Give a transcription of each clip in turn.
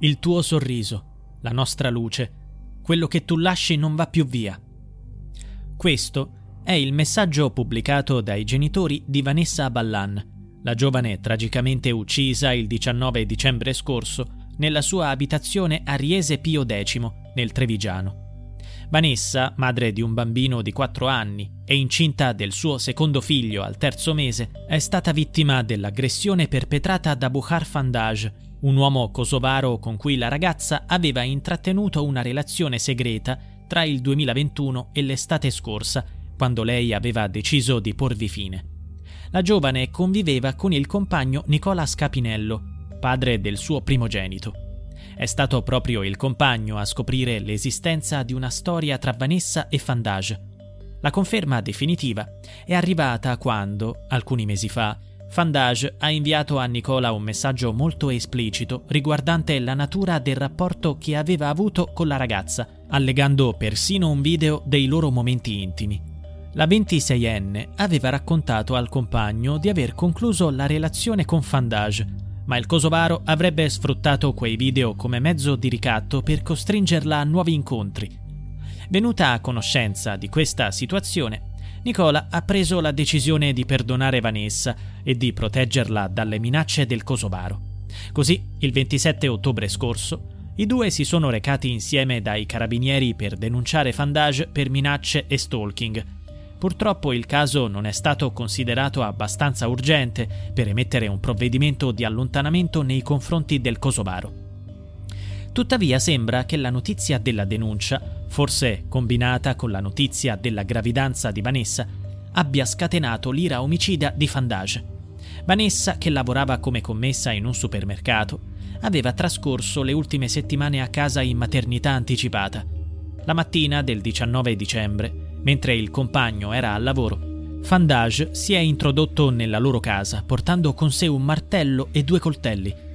il tuo sorriso, la nostra luce, quello che tu lasci non va più via. Questo è il messaggio pubblicato dai genitori di Vanessa Ballan, la giovane tragicamente uccisa il 19 dicembre scorso nella sua abitazione a Riese Pio X, nel Trevigiano. Vanessa, madre di un bambino di 4 anni e incinta del suo secondo figlio al terzo mese, è stata vittima dell'aggressione perpetrata da Bukhar Fandaj, un uomo kosovaro con cui la ragazza aveva intrattenuto una relazione segreta tra il 2021 e l'estate scorsa, quando lei aveva deciso di porvi fine. La giovane conviveva con il compagno Nicola Scapinello, padre del suo primogenito. È stato proprio il compagno a scoprire l'esistenza di una storia tra Vanessa e Fandage. La conferma definitiva è arrivata quando, alcuni mesi fa, Fandage ha inviato a Nicola un messaggio molto esplicito riguardante la natura del rapporto che aveva avuto con la ragazza, allegando persino un video dei loro momenti intimi. La 26enne aveva raccontato al compagno di aver concluso la relazione con Fandage ma il kosovaro avrebbe sfruttato quei video come mezzo di ricatto per costringerla a nuovi incontri. Venuta a conoscenza di questa situazione, Nicola ha preso la decisione di perdonare Vanessa e di proteggerla dalle minacce del kosovaro. Così, il 27 ottobre scorso, i due si sono recati insieme dai carabinieri per denunciare Fandage per minacce e stalking Purtroppo il caso non è stato considerato abbastanza urgente per emettere un provvedimento di allontanamento nei confronti del Kosovaro. Tuttavia sembra che la notizia della denuncia, forse combinata con la notizia della gravidanza di Vanessa, abbia scatenato l'ira omicida di Fandage. Vanessa, che lavorava come commessa in un supermercato, aveva trascorso le ultime settimane a casa in maternità anticipata. La mattina del 19 dicembre Mentre il compagno era al lavoro, Fandage si è introdotto nella loro casa portando con sé un martello e due coltelli.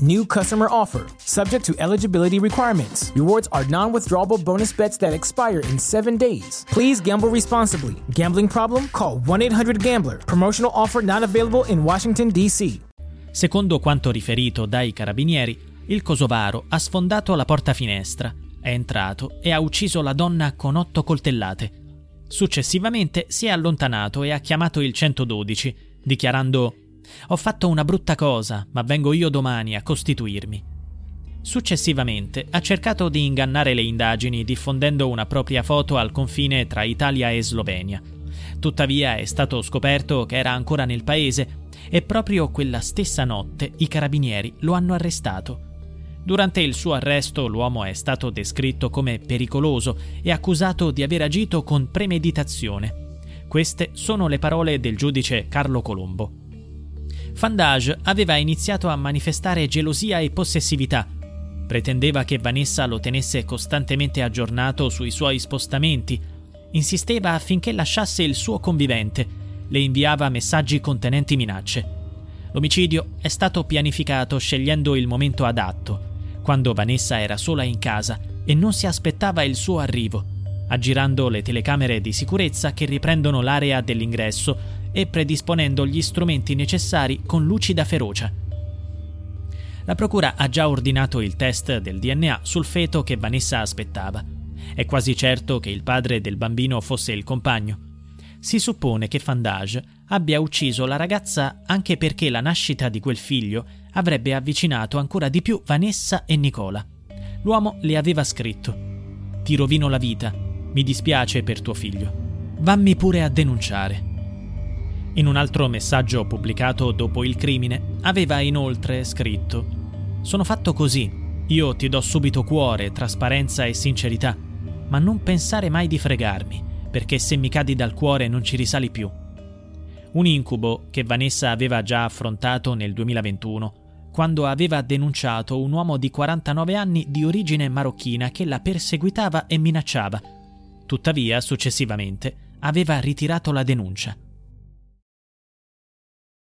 New customer offer. Subject to eligibility requirements. Rewards are non withdrawable bonus bets that expire in seven days. Please gamble responsibly. Gambling problem? Call 1 800 Gambler. Promotional offer not available in Washington, D.C. Secondo quanto riferito dai carabinieri, il Kosovaro ha sfondato la porta finestra, è entrato e ha ucciso la donna con otto coltellate Successivamente si è allontanato e ha chiamato il 112, dichiarando Ho fatto una brutta cosa, ma vengo io domani a costituirmi. Successivamente ha cercato di ingannare le indagini diffondendo una propria foto al confine tra Italia e Slovenia. Tuttavia è stato scoperto che era ancora nel paese e proprio quella stessa notte i carabinieri lo hanno arrestato. Durante il suo arresto l'uomo è stato descritto come pericoloso e accusato di aver agito con premeditazione. Queste sono le parole del giudice Carlo Colombo. Fandage aveva iniziato a manifestare gelosia e possessività. Pretendeva che Vanessa lo tenesse costantemente aggiornato sui suoi spostamenti. Insisteva affinché lasciasse il suo convivente. Le inviava messaggi contenenti minacce. L'omicidio è stato pianificato scegliendo il momento adatto quando Vanessa era sola in casa e non si aspettava il suo arrivo, aggirando le telecamere di sicurezza che riprendono l'area dell'ingresso e predisponendo gli strumenti necessari con lucida ferocia. La procura ha già ordinato il test del DNA sul feto che Vanessa aspettava. È quasi certo che il padre del bambino fosse il compagno. Si suppone che Fandage abbia ucciso la ragazza anche perché la nascita di quel figlio avrebbe avvicinato ancora di più Vanessa e Nicola. L'uomo le aveva scritto: Ti rovino la vita, mi dispiace per tuo figlio. Vammi pure a denunciare. In un altro messaggio pubblicato dopo il crimine aveva inoltre scritto Sono fatto così, io ti do subito cuore, trasparenza e sincerità, ma non pensare mai di fregarmi, perché se mi cadi dal cuore non ci risali più. Un incubo che Vanessa aveva già affrontato nel 2021 quando aveva denunciato un uomo di 49 anni di origine marocchina che la perseguitava e minacciava. Tuttavia, successivamente, aveva ritirato la denuncia.